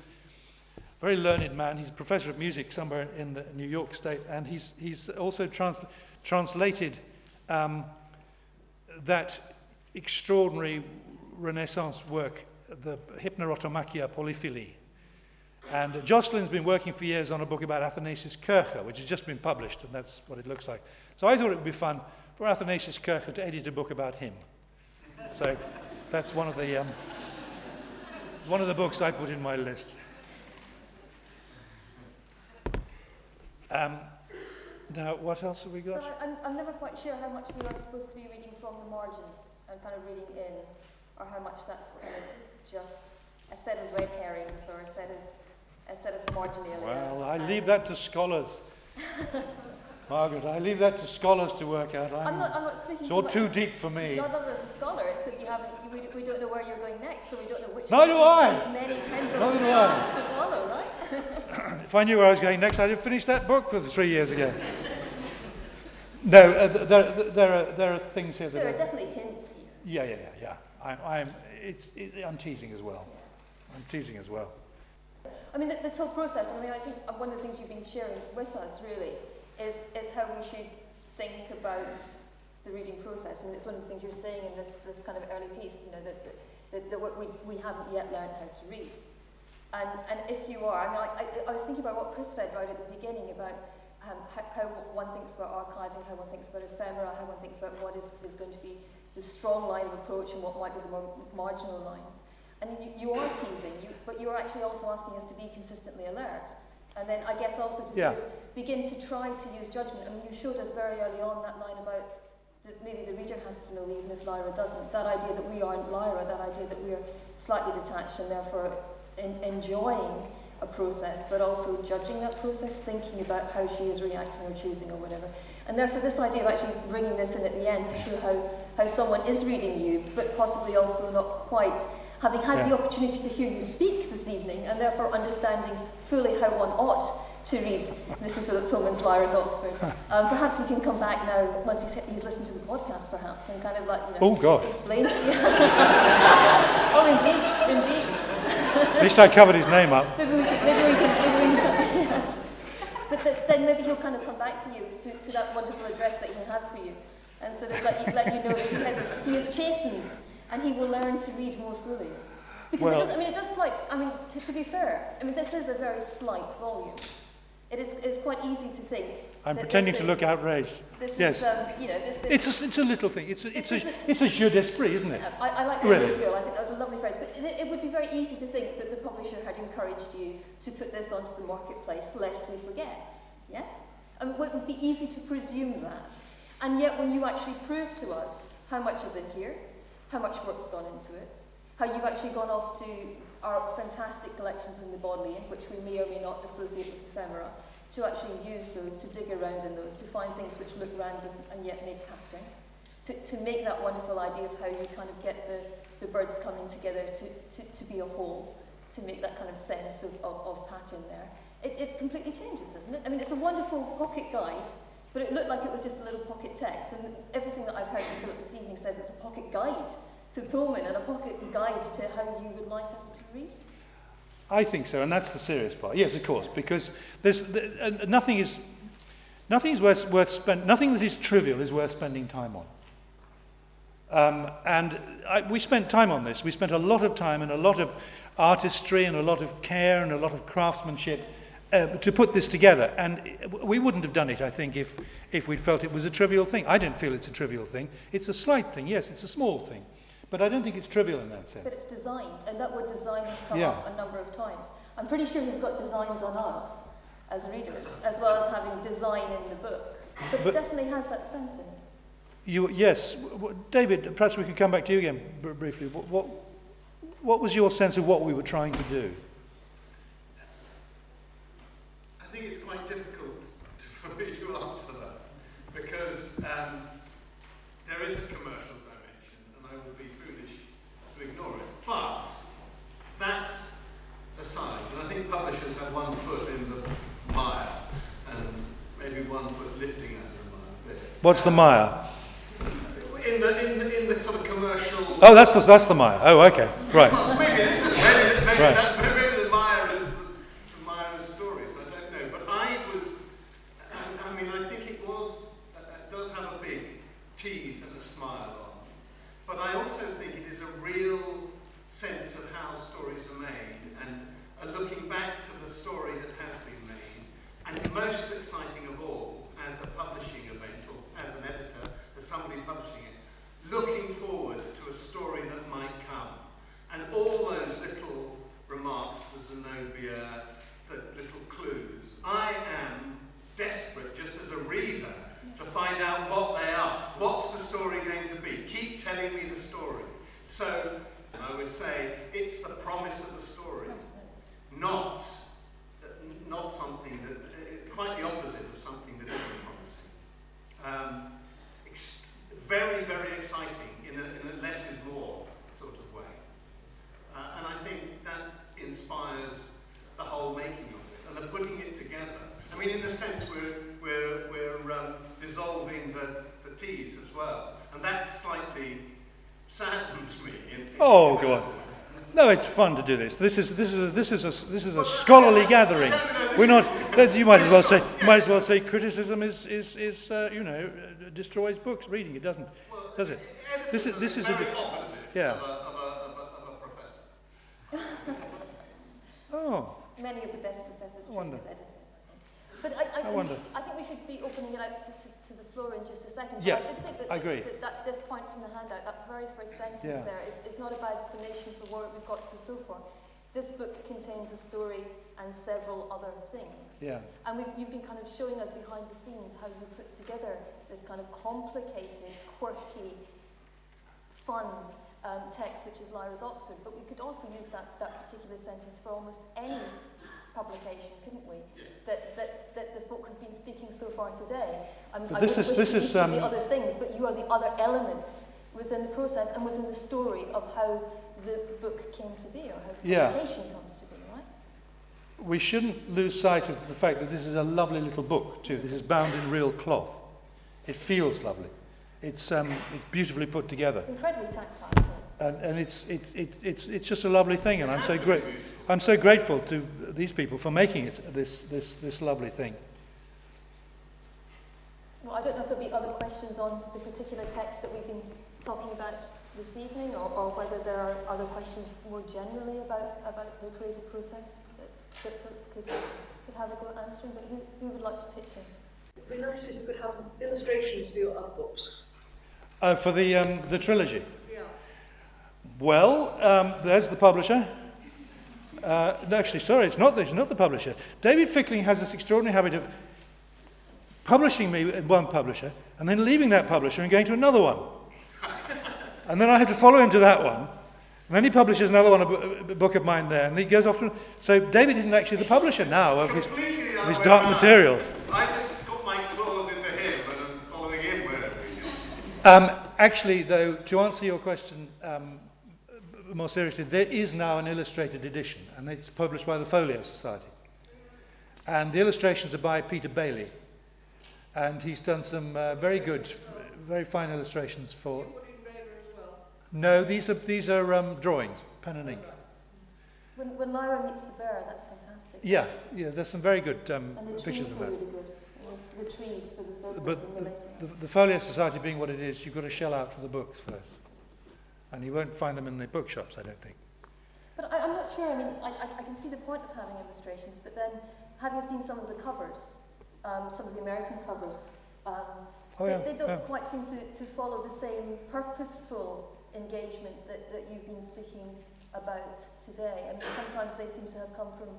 C: a very learned man. He's a professor of music somewhere in the New York state, and he's, he's also trans, translated um, that extraordinary Renaissance work, the Hypnerotomachia Poliphili. And Jocelyn's been working for years on a book about Athanasius Kircher, which has just been published, and that's what it looks like. So I thought it would be fun for Athanasius Kircher to edit a book about him. So that's one of the um, one of the books I put in my list. Um, now, what else have we got?
B: I, I'm, I'm never quite sure how much we are supposed to be reading from the margins and kind of reading in, or how much that's kind of just a set of red herrings or a set of a set of marginalia.
C: Well, I leave that to scholars. [LAUGHS] Margaret, I leave that to scholars to work out.
B: I'm
C: I'm,
B: not, I'm not speaking
C: it's all too deep for me.
B: Not not as a scholar, it's because you haven't, you, we, we don't know where you're going next, so we don't know which
C: Neither do I.
B: many tendrils
C: Neither I.
B: to follow, right? [COUGHS]
C: If I knew where I was going next, I'd have finished that book for three years ago. [LAUGHS] no, uh, there, there, are, there are things here that
B: There are
C: are,
B: definitely hints here.
C: Yeah, yeah, yeah, yeah. I'm, I'm, it's, it, I'm teasing as well. I'm teasing as well.
B: I mean, th- this whole process, I mean, I think one of the things you've been sharing with us really is, is how we should think about the reading process. And it's one of the things you're saying in this, this kind of early piece, you know, that, that, that, that we, we haven't yet learned how to read. And, and if you are, I mean, I, I, I was thinking about what Chris said right at the beginning about um, how, how one thinks about archiving, how one thinks about ephemera, how one thinks about what is, is going to be the strong line of approach and what might be the more marginal lines. And you, you are teasing, you, but you're actually also asking us to be consistently alert. And then I guess also to
C: Yeah.
B: sort of begin to try to use judgment. I mean, you showed us very early on that line about that maybe the reader has to know even if Lyra doesn't. That idea that we aren't Lyra, that idea that we are slightly detached and therefore in, enjoying a process, but also judging that process, thinking about how she is reacting or choosing or whatever. And therefore, this idea of actually bringing this in at the end to show how, how someone is reading you, but possibly also not quite having had the opportunity to hear you speak this evening, and therefore understanding fully how one ought to read Mr. Philip Pullman's Lyra's Oxford. Um, perhaps he can come back now once he's, he's listened to the podcast, perhaps, and kind of like you know
C: Oh, God.
B: explain to you. [LAUGHS] oh, indeed, indeed.
C: At least I covered his name up.
B: Maybe we can, maybe we can, maybe we can yeah. But th- then maybe he'll kind of come back to you, to, to that wonderful address that he has for you, and sort of let you, let you know that he has, he has chastened and he will learn to read more fully. Because
C: Well-
B: it does, I mean, it does like, I mean, to, to be fair, I mean, this is a very slight volume. It is, it's quite easy to think.
C: I'm pretending to look outraged.
B: This
C: Yes.
B: is, um, you know, th- this,
C: It's a, it's a little thing. It's a, it's
B: This
C: a, it's a jeu d'esprit, isn't it?
B: I, I like the
C: Really?
B: I think that was a lovely phrase. But it, it would be very easy to think that the publisher had encouraged you to put this onto the marketplace lest we forget. Yes? I mean, it would be easy to presume that. And yet, when you actually prove to us how much is in here, how much work's gone into it, how you've actually gone off to our fantastic collections in the Bodleian, which we may or may not associate with ephemera, to actually use those, to dig around in those, to find things which look random and yet make pattern to, to make that wonderful idea of how you kind of get the, the birds coming together to, to, to be a whole, to make that kind of sense of, of, of pattern there. It, it completely changes, doesn't it? I mean, it's a wonderful pocket guide, but it looked like it was just a little pocket text, and everything that I've heard from Philip this evening says it's a pocket guide to Pullman and a pocket guide to how you would like us to read.
C: I think so, and that's the serious part. Yes, of course, because there's th- uh, nothing is nothing is worth worth spend, nothing that is trivial is worth spending time on. Um, and I, we spent time on this. We spent a lot of time and a lot of artistry and a lot of care and a lot of craftsmanship uh, to put this together. And we wouldn't have done it, I think, if, if we'd felt it was a trivial thing. I don't feel it's a trivial thing. It's a slight thing, yes, it's a small thing. But I don't think it's trivial in that sense.
B: But it's designed, and that word design has come
C: Yeah.
B: up a number of times. I'm pretty sure he's got designs on us as readers, as well as having design in the book. But, it definitely has that sense in it.
C: You, yes, David, perhaps we could come back to you again br- briefly. What, what, what was your sense of what we were trying to do?
F: Think it's quite difficult to, [LAUGHS] for me to answer that because um, there is a commercial dimension and I would be foolish to ignore it. But that aside, and I think publishers have one foot in the mire and maybe one foot lifting out of the mire.
C: What's the mire?
F: In the, in the, in the sort of commercial.
C: Oh, that's the, that's the Maya. Oh, okay, right.
F: Well, maybe it isn't. Maybe, maybe,
C: Right.
F: that, maybe the Maya is the, the Maya of stories. I don't know. But I was, I, I mean, I think it was, uh, it does have a big tease and a smile on. But I also think it is a real sense of how stories are made and a looking back to the story that has been made. And most exciting of all, as a publishing event or as an editor, as somebody publishing it, looking forward to a story that might come. And all those little remarks, the Zenobia, the little clues. I am desperate, just as a reader, to find out what they are. What's the story going to be? Keep telling me the story. So I would say it's the promise of the story, not, not something that, uh, Uh, quite the opposite of something that isn't promising. Um, ex- very, very exciting in a, in a less is more sort of way. Uh, and I think that inspires the whole making of it and the putting it together. I mean, in a sense, we're, we're, we're um, dissolving the, the teas as well. And that slightly saddens me. In, in
C: Oh, go on. No, it's fun to do this. This is this is a, this is a this is a scholarly gathering. We're not. You might as well say. Might as well say criticism is is is uh, you know uh, destroys books. Reading it doesn't, does it? This is this is a.
F: very
C: yeah.
F: of, a, of, a, of, a, of a professor.
C: Oh,
B: Many of the best professors
C: I wonder.
B: train editors, I think. But I, I,
C: I wonder.
B: I think we should be opening it out to, to, to the floor in just a second. But
C: Yeah,
B: I did think that,
C: I agree.
B: that, that this point from the handout, that very first sentence
C: Yeah.
B: there, is, is not a bad summation for what we've got to so far. This book contains a story and several other things.
C: yeah.
B: And we've, you've been kind of showing us behind the scenes how you put together this kind of complicated, quirky, fun um, text, which is Lyra's Oxford. But we could also use that, that particular sentence for almost any publication, couldn't we? That, that, that the folk have been speaking so far today. I mean,
C: But
B: I
C: this is- this is,
B: be the
C: um,
B: other things, but you are the other elements within the process and within the story of how the book came to be or how the
C: Yeah.
B: publication comes to be, right?
C: We shouldn't lose sight of the fact that this is a lovely little book too. This is bound in real cloth. It feels lovely. It's um, it's beautifully put together.
B: It's incredibly tactile.
C: and, and it's, it, it, it's, it's just a lovely thing, and I'm so great. I'm so grateful to these people for making it this, this, this lovely thing.
B: Well, I don't know if there'll be other questions on the particular text that we've been talking about this evening, or, or whether there are other questions more generally about, about the creative process that, that could, could have a go at answering. But who, who would like to pitch in?
G: It'd be nice if you could have illustrations for your other books.
C: Oh, for the, um, the trilogy.
G: Yeah.
C: Well, um, there's the publisher. Uh, no, actually, sorry, it's not, it's not the publisher. David Fickling has this extraordinary habit of publishing me at one publisher and then leaving that publisher and going to another one. [LAUGHS] and then I have to follow him to that one. And then he publishes another one, a, book of mine there, and he goes off to. So David isn't actually the publisher now of his, of his dark material.
F: I just got my claws into him and I'm following him wherever he goes.
C: Um, actually, though, to answer your question um, more seriously, there is now an illustrated edition, and it's published by the Folio Society. And the illustrations are by Peter Bailey, and he's done some uh, very good, very fine illustrations for.
G: Wood engraver as well.
C: No, these are these are um, drawings, pen and ink.
B: When, when Lyra meets the bear, that's fantastic.
C: Yeah, yeah. There's some very good um,
B: And the trees
C: pictures of
B: were
C: that.
B: really good. The, the trees for the third
C: But the, the, the Folio Society being what it is, you've got to shell out for the books first. And you won't find them in the bookshops, I don't think.
B: But I, I'm not sure. I mean, I, I, I can see the point of having illustrations, but then having seen some of the covers, um, some of the American covers, um,
C: Oh, yeah,
B: they, they don't
C: yeah.
B: quite seem to, to follow the same purposeful engagement that, that you've been speaking about today. I mean, sometimes they seem to have come from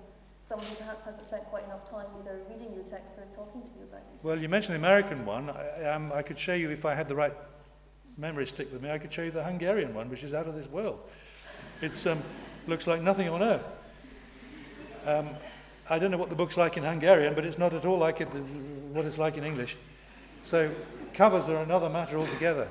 B: someone who perhaps hasn't spent quite enough time either reading your text or talking to you about it.
C: Well, you mentioned the American one. I, um, I could show you, if I had the right memory stick with me, I could show you the Hungarian one, which is out of this world. It um, looks like nothing on earth. Um, I don't know what the book's like in Hungarian, but it's not at all like it, what it's like in English. So covers are another matter altogether.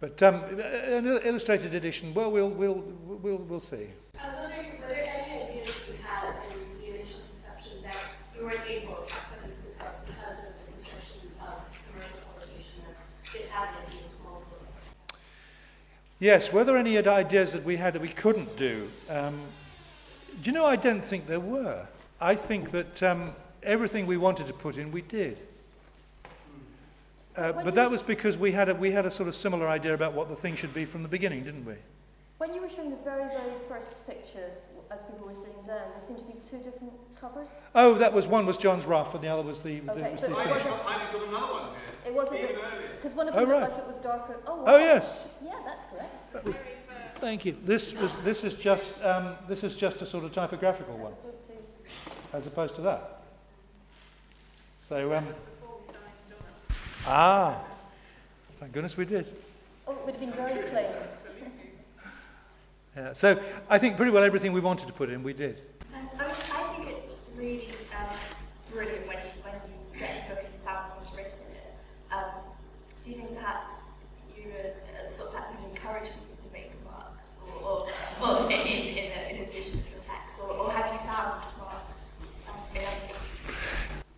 C: But um, an illustrated edition, well, we'll, we'll, we'll, we'll see.
H: I was wondering, were there any ideas that you had in the initial conception that you weren't able to put into the book because of the constrictions of commercial publication and it having to be a small book?
C: Yes, were there any ideas that we had that we couldn't do? Um, do you know, I don't think there were. I think that um, everything we wanted to put in, we did. Uh, but that was because we had, a, we had a sort of similar idea about what the thing should be from the beginning, didn't we?
B: When you were showing the very, very first picture, as people were sitting down, there seemed to be two different covers.
C: Oh, that was one was John's rough and the other was the. the,
B: Okay,
C: was
B: so
C: the
F: I
B: wasn't-
F: got, I just got another one here.
B: It wasn't because one of
C: Oh,
B: them
C: right.
B: looked like it was darker. Oh,
C: Oh, yes.
B: Yeah, that's correct.
C: That was, thank you. This, was, this, is just, um, this is just a sort of typographical
B: As
C: one,
B: opposed to
C: as opposed to that. So, um,
E: Before we signed Donna.
C: ah, thank goodness we did.
B: oh, it would have been very plain.
C: Yeah, so I think pretty well everything we wanted to put in, we did.
H: And I, was, I think it's really um, brilliant when you, when you get a book and to written in it. Um, do you think perhaps you would uh, sort of perhaps encourage people to make remarks or, or well, in, in, in, a, in addition to the text, or, or have you found marks um?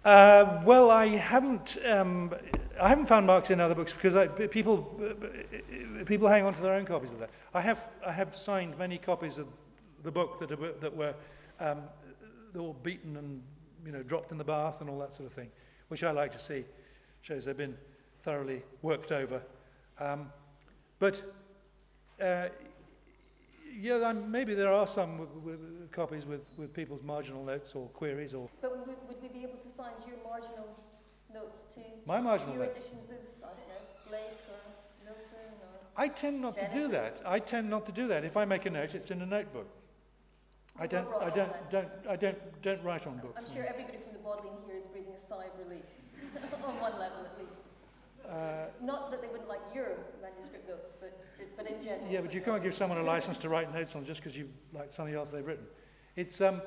C: Uh, well, I haven't, um, I haven't found marks in other books because I, people, people hang on to their own copies of that. I have, I have signed many copies of the book that, are, that were um, all beaten and you know dropped in the bath and all that sort of thing, which I like to see. Shows they've been thoroughly worked over. Um, but uh, yeah, maybe there are some with, with copies with, with people's marginal notes or queries or
B: But would, would we be able to find your marginal notes to
C: my marginal notes.
B: editions of, I don't know, Blake or Milton or...
C: I tend not to do that. I tend not to do that. If I make a note, it's in a notebook. I
B: You
C: don't,
B: don't
C: I
B: write
C: don't,
B: on
C: don't, I don't, don't write on books.
B: I'm sure everybody from the Bodleian here is breathing a sigh of relief, [LAUGHS] on one level at least.
C: Uh,
B: Not that they wouldn't like your manuscript notes, but, but in general.
C: yeah, but you can't give someone a license to write notes on just because you like something else they've written. It's, um,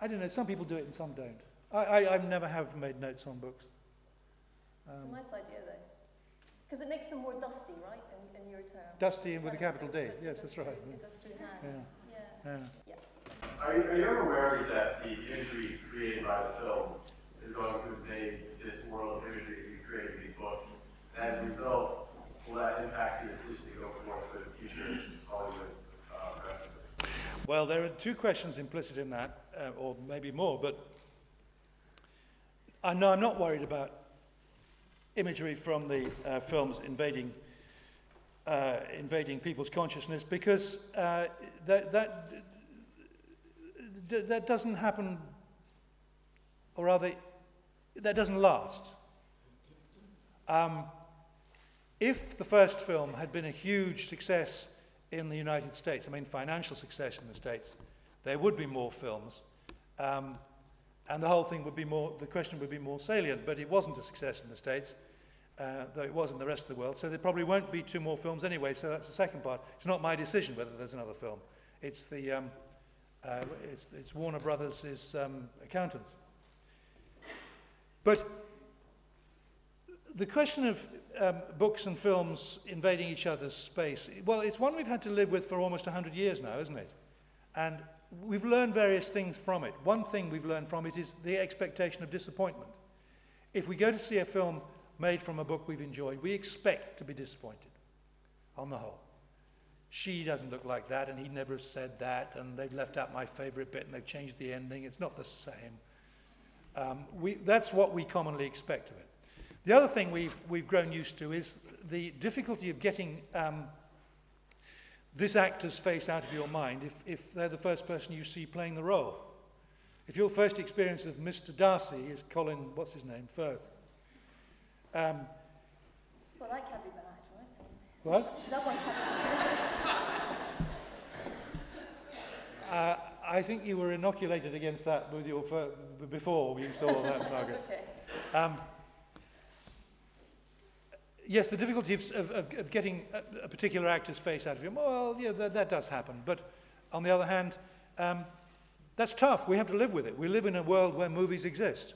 C: I don't know, some people do it and some don't. I, I, I never have made notes on books.
B: It's a
C: Um,
B: nice idea though. Because it makes them more dusty, right, in, in your term?
C: dusty and with a capital D.
B: It
C: Yes,
B: goes
C: that's right.
B: It goes through hand,
C: Yeah,
B: yeah.
C: yeah.
I: Are you, are you aware that the imagery created by the film is going to invade this world of imagery that you created in these books? And as a result, will that impact your decision to go forth the future Hollywood uh, productions?
C: Well, there are two questions implicit in that, uh, or maybe more, but I know I'm not worried about imagery from the uh, films invading uh, invading people's consciousness because uh, that, that, that doesn't happen, or rather, that doesn't last. Um, if the first film had been a huge success in the United States, I mean financial success in the States, there would be more films. Um, and the whole thing would be more, the question would be more salient, but it wasn't a success in the States, uh, though it was in the rest of the world. So there probably won't be two more films anyway, so that's the second part. It's not my decision whether there's another film. It's, the, um, uh, it's, it's Warner Brothers' um, accountants. But the question of um, books and films invading each other's space, well, it's one we've had to live with for almost 100 years now, isn't it? And we've learned various things from it. One thing we've learned from it is the expectation of disappointment. If we go to see a film made from a book we've enjoyed, we expect to be disappointed on the whole. She doesn't look like that, and he never said that, and they've left out my favorite bit and they've changed the ending. It's not the same. Um, we, that's what we commonly expect of it. The other thing we've, we've grown used to is the difficulty of getting um, this actor's face out of your mind if, if they're the first person you see playing the role. If your first experience of Mr. Darcy is Colin, what's his name, Firth. Um,
B: Well, that can't be bad, right?
C: what?
B: That one can't be [LAUGHS]
C: Uh, I think you were inoculated against that with your fir- before you saw that, Margaret. [LAUGHS]
B: Okay.
C: Um, yes, the difficulty of, of, of getting a, a particular actor's face out of him, well, yeah, that, that does happen. But on the other hand, um, that's tough. We have to live with it. We live in a world where movies exist.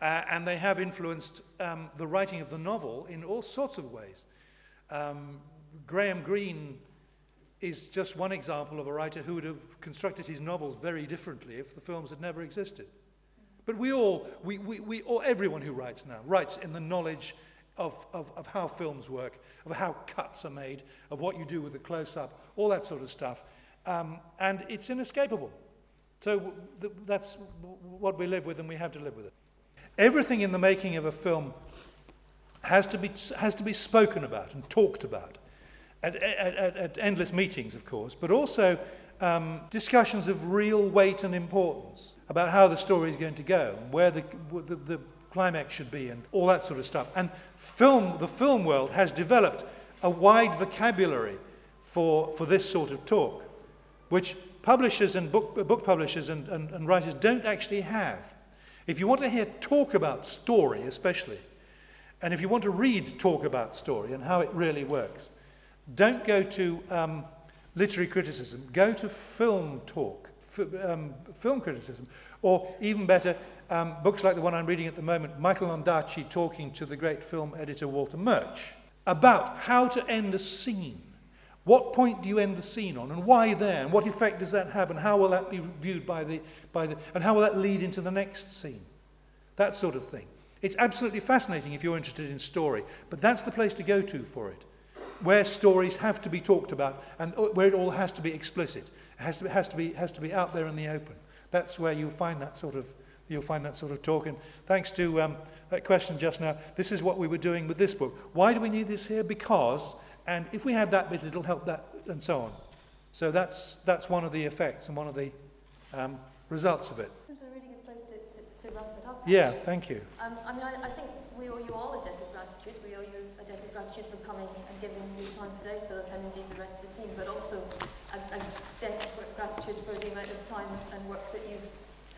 C: Uh, and they have influenced um, the writing of the novel in all sorts of ways. Um, Graham Greene is just one example of a writer who would have constructed his novels very differently if the films had never existed. But we all, we, we, we, or everyone who writes now, writes in the knowledge of, of, of how films work, of how cuts are made, of what you do with the close up, all that sort of stuff. Um, and it's inescapable. So th- that's what we live with, and we have to live with it. Everything in the making of a film has to be, has to be spoken about and talked about at, at, at, at endless meetings, of course, but also um, discussions of real weight and importance about how the story is going to go, and where the, the, the climax should be, and all that sort of stuff. And film, the film world has developed a wide vocabulary for, for this sort of talk, which publishers and book, book publishers and, and, and writers don't actually have. If you want to hear talk about story, especially, and if you want to read talk about story and how it really works, don't go to um, literary criticism, go to film talk, f- um, film criticism, or even better, um, books like the one I'm reading at the moment, Michael Ondaatje talking to the great film editor Walter Murch about how to end a scene. What point do you end the scene on, and why there, and what effect does that have, and how will that be viewed by the, by the, and how will that lead into the next scene? That sort of thing. It's absolutely fascinating if you're interested in story, but that's the place to go to for it, where stories have to be talked about and where it all has to be explicit. It has to has to be, has to be out there in the open. That's where you'll find that sort of, you'll find that sort of talk. And thanks to um, that question just now, this is what we were doing with this book. Why do we need this here? Because, and if we have that bit, it'll help that, and so on. So that's, that's one of the effects and one of the um, results of it.
B: A really good place to, to, to wrap it up.
C: Yeah, thank you.
B: Um, I mean, I, I think we owe you all a debt of gratitude. We owe you a debt of gratitude for coming and giving you time today, Philip, and indeed the rest of the team, but also a, a debt of gratitude for the amount of time and work that you've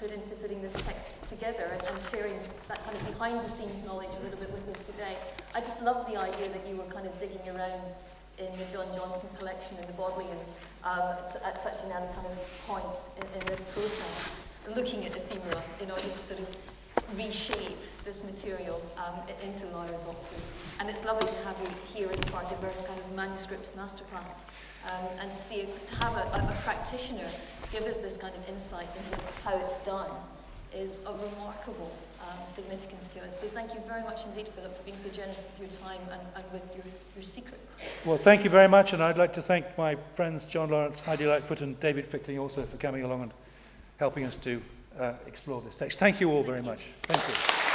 B: put into putting this text together and, and sharing that kind of behind-the-scenes knowledge a little bit with us today. I just love the idea that you were kind of digging around in the John Johnson collection in the Bodleian um, at such an early kind of point in, in this process, looking at ephemera in order to sort of reshape this material um, into Lyra's Oxford. And it's lovely to have you here as part of our kind of manuscript masterclass. um, and to see to have a, a, a practitioner give us this kind of insight into how it's done is of remarkable um, significance to us. So thank you very much indeed, Philip, for being so generous with your time and, and with your, your secrets.
C: Well, thank you very much, and I'd like to thank my friends John Lawrence, Heidi Lightfoot, and David Fickling also for coming along and helping us to uh, explore this text. Thank you all very much. Thank you.